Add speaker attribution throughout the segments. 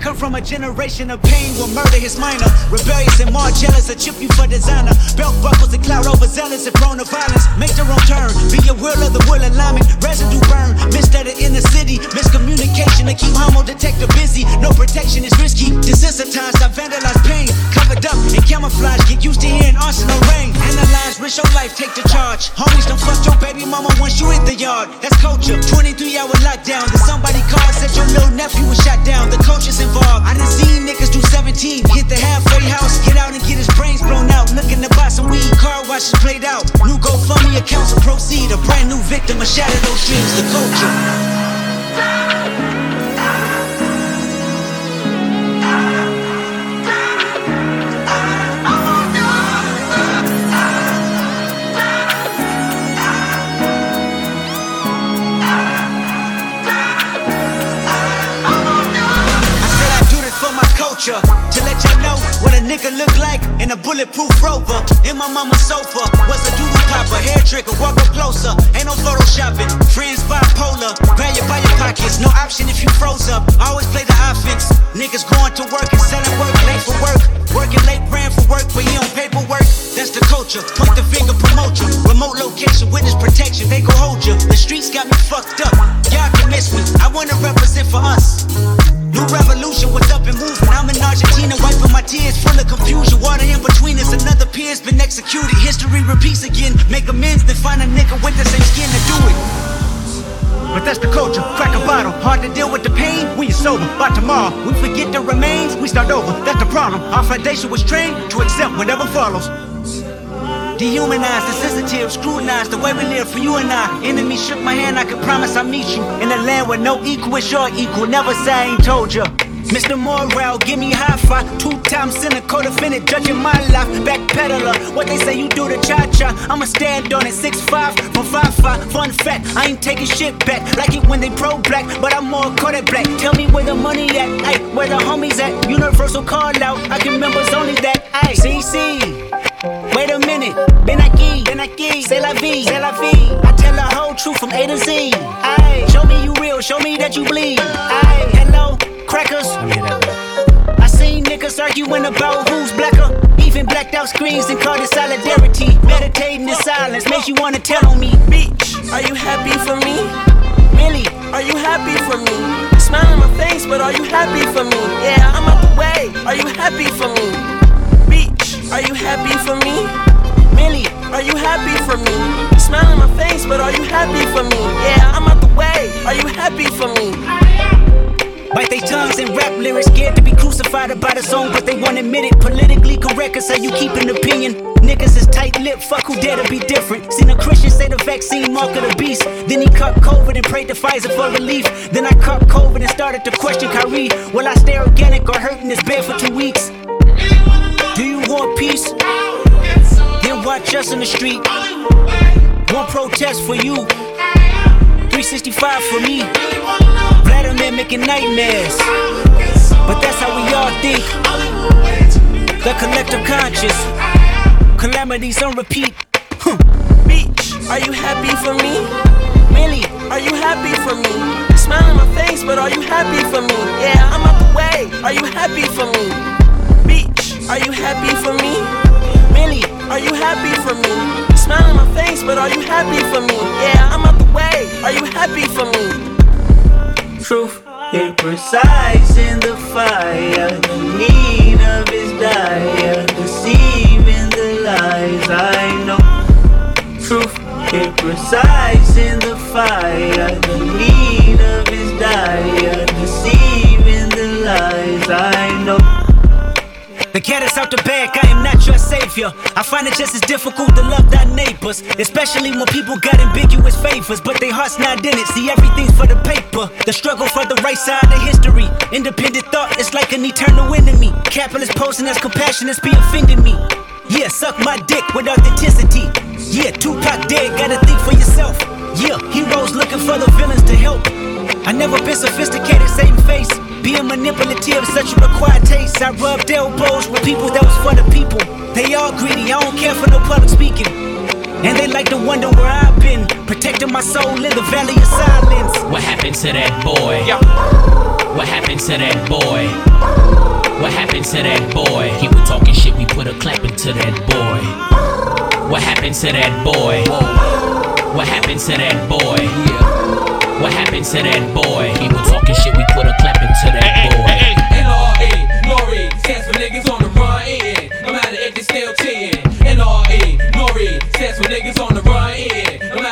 Speaker 1: Come from a generation of pain where murder is minor. Rebellious and more jealous, a chip you for designer. Belt buckles and cloud overzealous and prone to violence. Make their own turn, be a will of the will alignment. Residue burn, misstated in the city. Miscommunication to keep homo detector busy. No protection is risky. Desensitized, I vandalize pain. Camouflage, get used to hearing arsenal rain. Analyze, risk your life, take the charge. Homies don't fuck your baby mama once you hit the yard. That's culture. 23 hour lockdown. Then somebody called, said your little nephew was shot down. The culture's involved. I done seen niggas do 17, hit the halfway house, get out and get his brains blown out. Looking to buy some weed, car washes played out. New GoFundMe accounts will proceed. A brand new victim of shattered those dreams, the culture. In a bulletproof rover. In my mama's sofa was a doodle popper, hair trigger, walk up closer. Ain't no photoshopping, friends bipolar. Grab you by your pockets, no option if you froze up. Always play the offense. Niggas going to work and selling work, late for work. Working late, praying for work, but he on paperwork. That's the culture. Point the finger, promote you. Remote location, witness protection, they gon' hold you. The streets got me fucked up. Y'all can miss me. I wanna represent But that's the culture, crack a bottle. Hard to deal with the pain when you're sober. By tomorrow, we forget the remains, we start over. That's the problem. Our foundation was trained to accept whatever follows. Dehumanized, insensitive, scrutinized the way we live for you and I. Enemy shook my hand, I could promise I'll meet you in a land where no equal is your equal. Never say I ain't told you. Mr. Morale, give me high five. Two times cynical defendant, judging my life. Backpedaler, what they say you do to cha cha. I'ma stand on it, six five from five five. Fun fact, I ain't taking shit back. Like it when they pro black, but I'm more Kodak black. Tell me where the money at, ay, where the homies at. Universal call out, I can members only that, ay. CC. Wait a minute, been aquí, been aquí, c'est la vie, c'est la vie. I tell the whole truth from A to Z. Aye, show me you real, show me that you bleed. Aye, hello, about who's blacker. Even blacked out screens and called it solidarity. Meditating in silence makes you wanna tell on me.
Speaker 2: Bitch, are you happy for me?
Speaker 1: Really?
Speaker 2: Are you happy for me? Smile on my face, but are you happy for me? Yeah, I'm out the way. Are you happy for me? Bitch, are you happy for me?
Speaker 1: Really?
Speaker 2: Are you happy for me? Smile on my face, but are you happy for me? Yeah, I'm out the way. Are you happy for me?
Speaker 1: Bite their tongues and rap lyrics, scared to be crucified about a song, but they won't admit it. Politically correct, cause how you keep an opinion. Niggas is tight lipped, fuck who dare to be different. Seen a Christian say the vaccine mark of the beast. Then he caught COVID and prayed to Pfizer for relief. Then I caught COVID and started to question Kyrie. Will I stay organic or hurt in this bed for two weeks? Do you want peace? Then watch us in the street. One protest for you. 365 for me. Vladimir making nightmares. But that's how we all think. The collective conscious. Calamities on repeat.
Speaker 2: Huh. Beach, are you happy for me?
Speaker 1: Really?
Speaker 2: Are you happy for me? Smile on my face, but are you happy for me? Yeah, I'm out the way. Are you happy for me? Are you happy for me?
Speaker 1: Really?
Speaker 2: Are you happy for me? Smile on my face, but are you happy for me? Yeah, I'm out the way. Are you happy for me?
Speaker 3: Truth, it precise in the fire. The need of his dire, deceiving the lies I know. Truth, it precise in the fire. The need of his dire, deceiving the lies I know.
Speaker 1: The cat is out the am savior. I find it just as difficult to love thy neighbors, especially when people got ambiguous favors, but their heart's not in it. See, everything's for the paper. The struggle for the right side of history. Independent thought is like an eternal enemy. Capitalist posing as compassionate be offending me. Yeah, suck my dick with authenticity. Yeah, Tupac dead, gotta think for yourself. Yeah, heroes looking for the villains to help. I never been sophisticated, same face. Being manipulative, such a required taste. I rubbed elbows with people that was for the people. They all greedy, I don't care for no public speaking. And they like to wonder where I've been, protecting my soul in the valley of silence.
Speaker 4: What happened to that boy? What happened to that boy? What happened to that boy? He was talking shit, we put a clap into that boy. What happened to that boy? What happened to that boy? What happened to that boy? He was talking shit, we put a into that boy.
Speaker 5: NRE, Nori, stands for niggas on the run in. No matter if they still 10. NRE, Nori, stands for niggas on the run in. No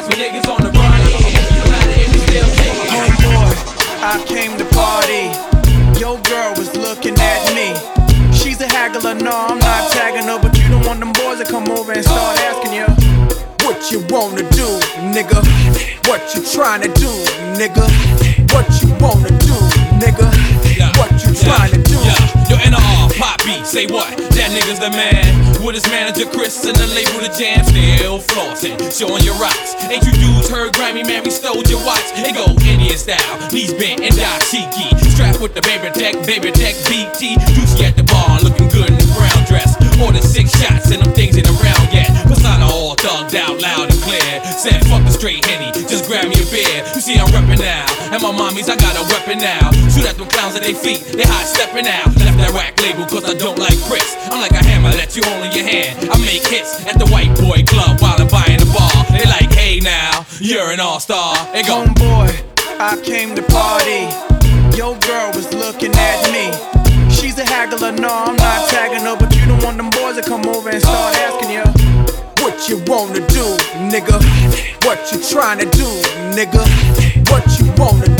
Speaker 5: Stands niggas on the run in. No matter if they still 10.
Speaker 6: Homeboy, I came to party. Your girl was looking at me. She's a haggler, no, I'm not tagging her, but you don't want them boys to come over and start asking you. What you wanna do, nigga? What you trying to do, nigga? What you wanna do, nigga? What you trying to do?
Speaker 5: Say what? That nigga's the man. With his manager Chris and the label Def Jam, still flossing, showing your rocks. Ain't you dudes heard Grammy, man, we stole your watch. It go Indian style, knees bent and dashiki. Strapped with the baby tech, baby tech BT. Juicy at the bar, looking good in the brown dress. Ordered six shots and them things ain't around yet. Persona out loud and clear. Said fuck the straight henny, just grab me a beer. You see I'm reppin' now, and my mommies I got a weapon now. Shoot at them clowns at their feet, they hot stepping out. Left that rack label cause I don't like bricks. I'm like a hammer that you hold in your hand. I make hits at the white boy club while I'm buying the bar. They like, hey now, you're an all star. They go,
Speaker 6: Homeboy, I came to party. Your girl was looking at me. She's a haggler, no, I'm not tagging her, but you don't want them boys to come over and start wanna do, nigga? What you trying to do, nigga? What you wanna do,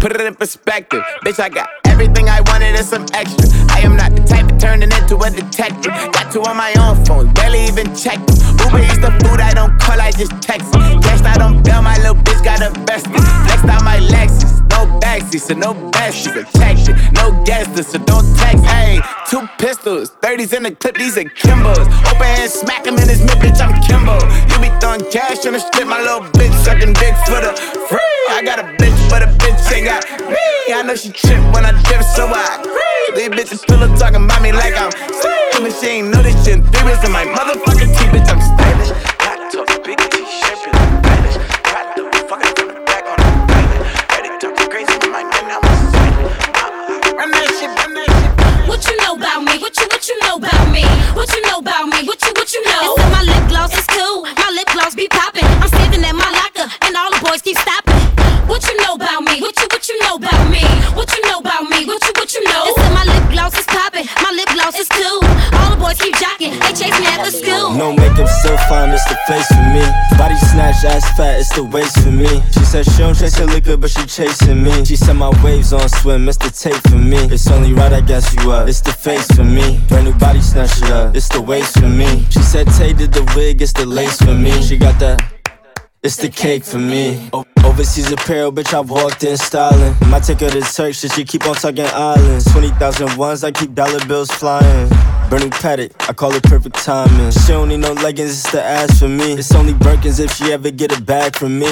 Speaker 7: Put it in perspective, bitch. I got everything I wanted and some extra. I am not the type of turning into a detective. Got two on my own phone, barely even check them. Uber eats the food I don't call, I just text. Cashed out on bail, my little bitch got a vested. No backseat, so no besties. Protection, no guesses, so don't text. Hey, two pistols, 30s in the clip, these are Kimbos. Open hand, smack him in his mid, bitch. I'm Kimbo. You be throwing cash on the strip, my little bitch sucking dick for the free. I got a bitch, but a bitch ain't got me. I know she trip when I dip, so I agree. These bitches still up talking about me like I'm. And she ain't know this shit. Three in my motherfucking teeth, bitch. I'm stylish. Big
Speaker 8: ass fat, it's the waist for me. She said she don't chase her liquor, but she chasing me. She said my waves on swim, it's the tape for me. It's only right, I guess you up. It's the face for me. Brand new body snatch it up, it's the waist for me. She said Tay did the wig, it's the lace for me. She got that. It's the cake for me. Overseas apparel, bitch, I've walked in styling. My ticket to Turks, she keep on talking islands. 20,000 ones, I keep dollar bills flying. Burning Patek, I call it perfect timing. She don't need no leggings, it's the ass for me. It's only Birkins if she ever get a bag from me.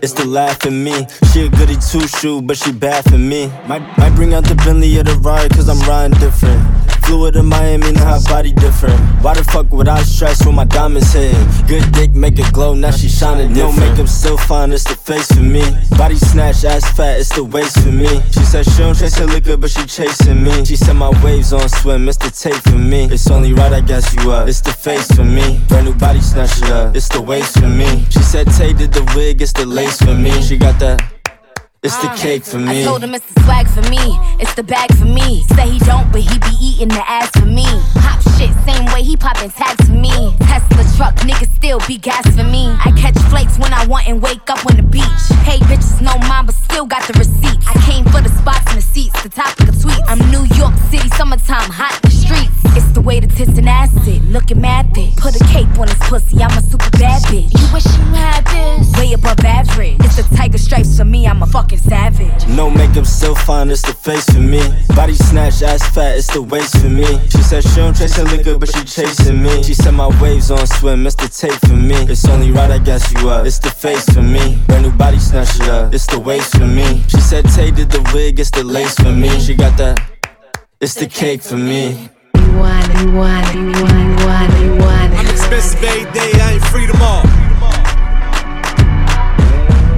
Speaker 8: it's the laugh in me. She a goody two shoe, but she bad for me. Might, might bring out the Bentley or the ride, cause I'm riding different. Flew to Miami, now her body different. Why the fuck would I stress when my diamonds hitting? Good dick make it glow, now she shining different. No makeup, still fine, it's the face for me. Body snatch, ass fat, it's the waist for me. She said she don't chase her liquor, but she chasing me. She said my waves on swim, it's the tape for me. It's only right, I guess you up. It's the face for me. Brand new body snatch it up, it's the waist for me. She said Tay did the wig, it's the lace for me. She got that. It's the cake for me.
Speaker 9: I told him it's the swag for me. It's the bag for me. Say he don't, but he be eating the ass for me. Pop shit, same way he popping tags for me. Tesla truck, niggas still be gas for me. I catch flakes when I want and wake up on the beach. Hey, bitches no mine, but still got the receipts. I came for the spots and the seats, the topic of tweets. I'm New York City, summertime, hot way the tits and acid, looking mad thick. Put a cape on his pussy, I'm a super bad bitch. You wish you had this. Way above average. It's the tiger stripes for me, I'm a fucking savage.
Speaker 8: No makeup, still fine, it's the face for me. Body snatch, ass fat, it's the waist for me. She said she don't chase her liquor, but she chasing me. She said my waves on swim, it's the tape for me. It's only right, I guess you up. It's the face for me. Brand new body snatch it up, it's the waist for me. She said Tay did the wig, it's the lace for me. She got that, it's the cake for me.
Speaker 10: I'm expensive every day, I ain't free tomorrow.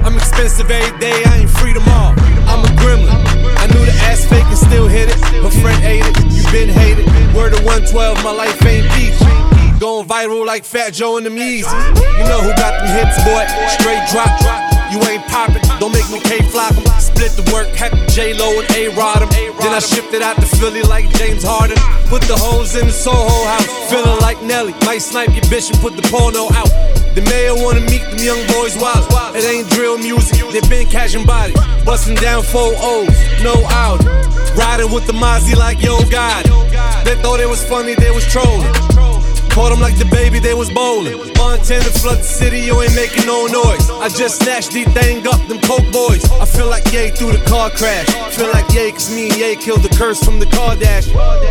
Speaker 10: I'm expensive every day, I ain't free tomorrow. I'm a gremlin. I knew the ass fake and still hit it. Her friend ate it, you been hated. Word of 112, my life ain't beach. Going viral like Fat Joe and the Yeezy. You know who got them hits, boy? Straight drop drop. You ain't poppin', don't make me Kay Flock 'em. Split the work, had J-Lo and A-Rod 'em. Then I shipped it out to Philly like James Harden. Put the hoes in the Soho house, feeling like Nelly. Might snipe your bitch and put the porno out. The mayor wanna meet them young boys wild. It ain't drill music, they been catching bodies. Bustin' down four O's, no out. Riding with the Mozzy like yo God. They thought it was funny, they was trolling. Caught them like the baby, they was bowling. Montana flood the city, you ain't making no noise. I just snatched the thing up, them coke boys. I feel like Ye through the car crash. Feel like Ye, cause me and Ye killed the curse from the car dash.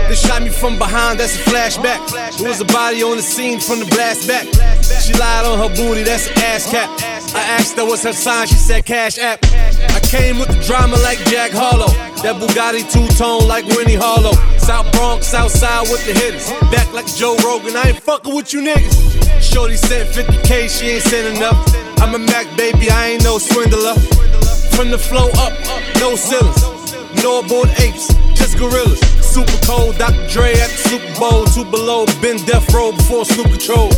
Speaker 10: They shot me from behind, that's a flashback. There was a body on the scene from the blast back. She lied on her booty, that's an ass cap. I asked her what's her sign, she said cash app. Came with the drama like Jack Harlow. That Bugatti two tone like Winnie Harlow. South Bronx, South Side with the hitters. Back like Joe Rogan, I ain't fucking with you niggas. Shorty sent 50k, she ain't sent enough. I'm a Mac baby, I ain't no swindler. From the flow up, no ceilings. No aboard apes, just gorillas. Super cold, Dr. Dre at the Super Bowl. Two below, been death row before Snoop Control.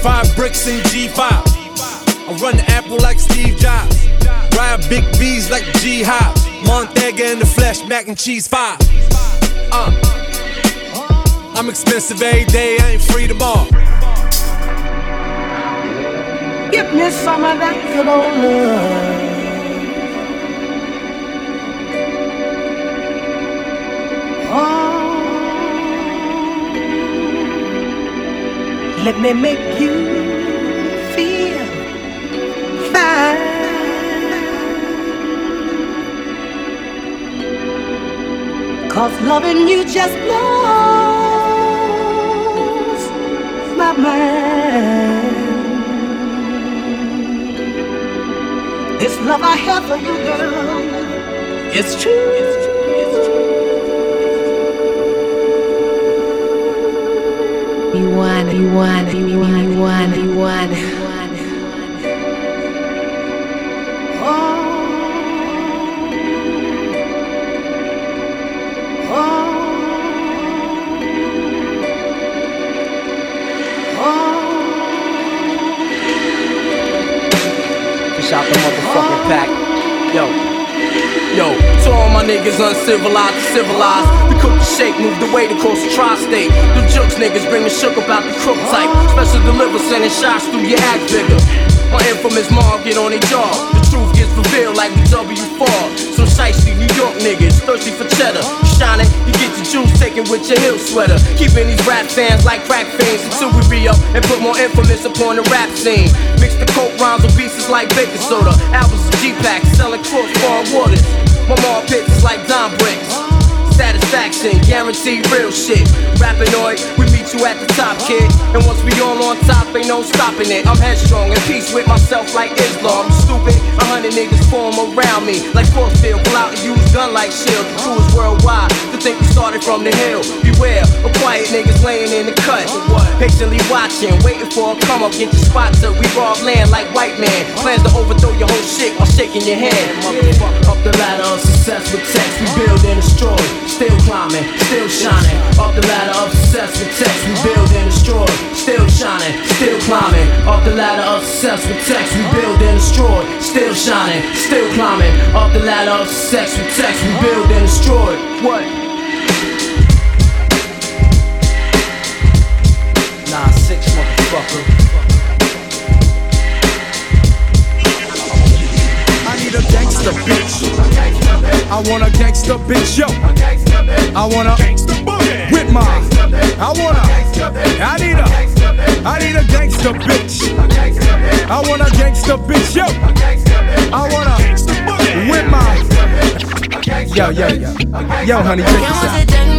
Speaker 10: Five bricks in G5. I run the apple like Steve Jobs. Big B's like G Hop. Montega in the flesh, mac and cheese five. Uh. I'm expensive every day, I ain't free tomorrow.
Speaker 11: Give me some of that good old love. Oh, let me make you feel fine. Cause loving you just blows my mind. This love I have for you, girl, it's true.
Speaker 12: You want, you want, you want, you want, you want.
Speaker 13: Yo. Yo, to all my niggas uncivilized civilized. We cook the shake, move the weight across the tri-state. The jokes niggas bring the shook about the crook type. Special deliver sending shots through your ass bigger. My infamous mom get on their jaw. The truth gets revealed like the W4. Some shiesty New York niggas thirsty for cheddar. Shining, you get your juice taken with your hill sweater. Keeping these rap fans like crack fiends until we re up and put more infamous upon the rap scene. Mix the coke rhymes with pieces like baking soda. Albums of G-Pack selling crossbar waters. My mom pits is like Don bricks. Satisfaction, guaranteed real shit. Rappinoid, we you at the top, kid. And once we all on top, ain't no stopping it. I'm headstrong, in peace with myself like Islam. I'm stupid, a hundred niggas form around me. Like force field, pull out and use gun like shield. The crew is worldwide, to think we started from the hill. Beware, of quiet niggas laying in the cut. Patiently watching, waiting for a come up, get your spot till we rob land like white man. Plans to overthrow your whole shit while shaking your hand. Motherfucker, up the ladder of success with text, we build and destroy. Still climbing, still shining. Up the ladder of success with text, we build and destroy. Still shining, still climbing. Up the ladder of success with text, we build and destroy. Still shining, still climbing. Up the ladder of success with text, we build and destroy. What? Nah, six motherfucker.
Speaker 14: I need a gangster bitch. I want a gangster bitch, yo. I want a with my. I want a. I need a. I need a gangster bitch. I want a gangster bitch, yo. I want a with my. Yo, yo, yo, yo, honey, check this out.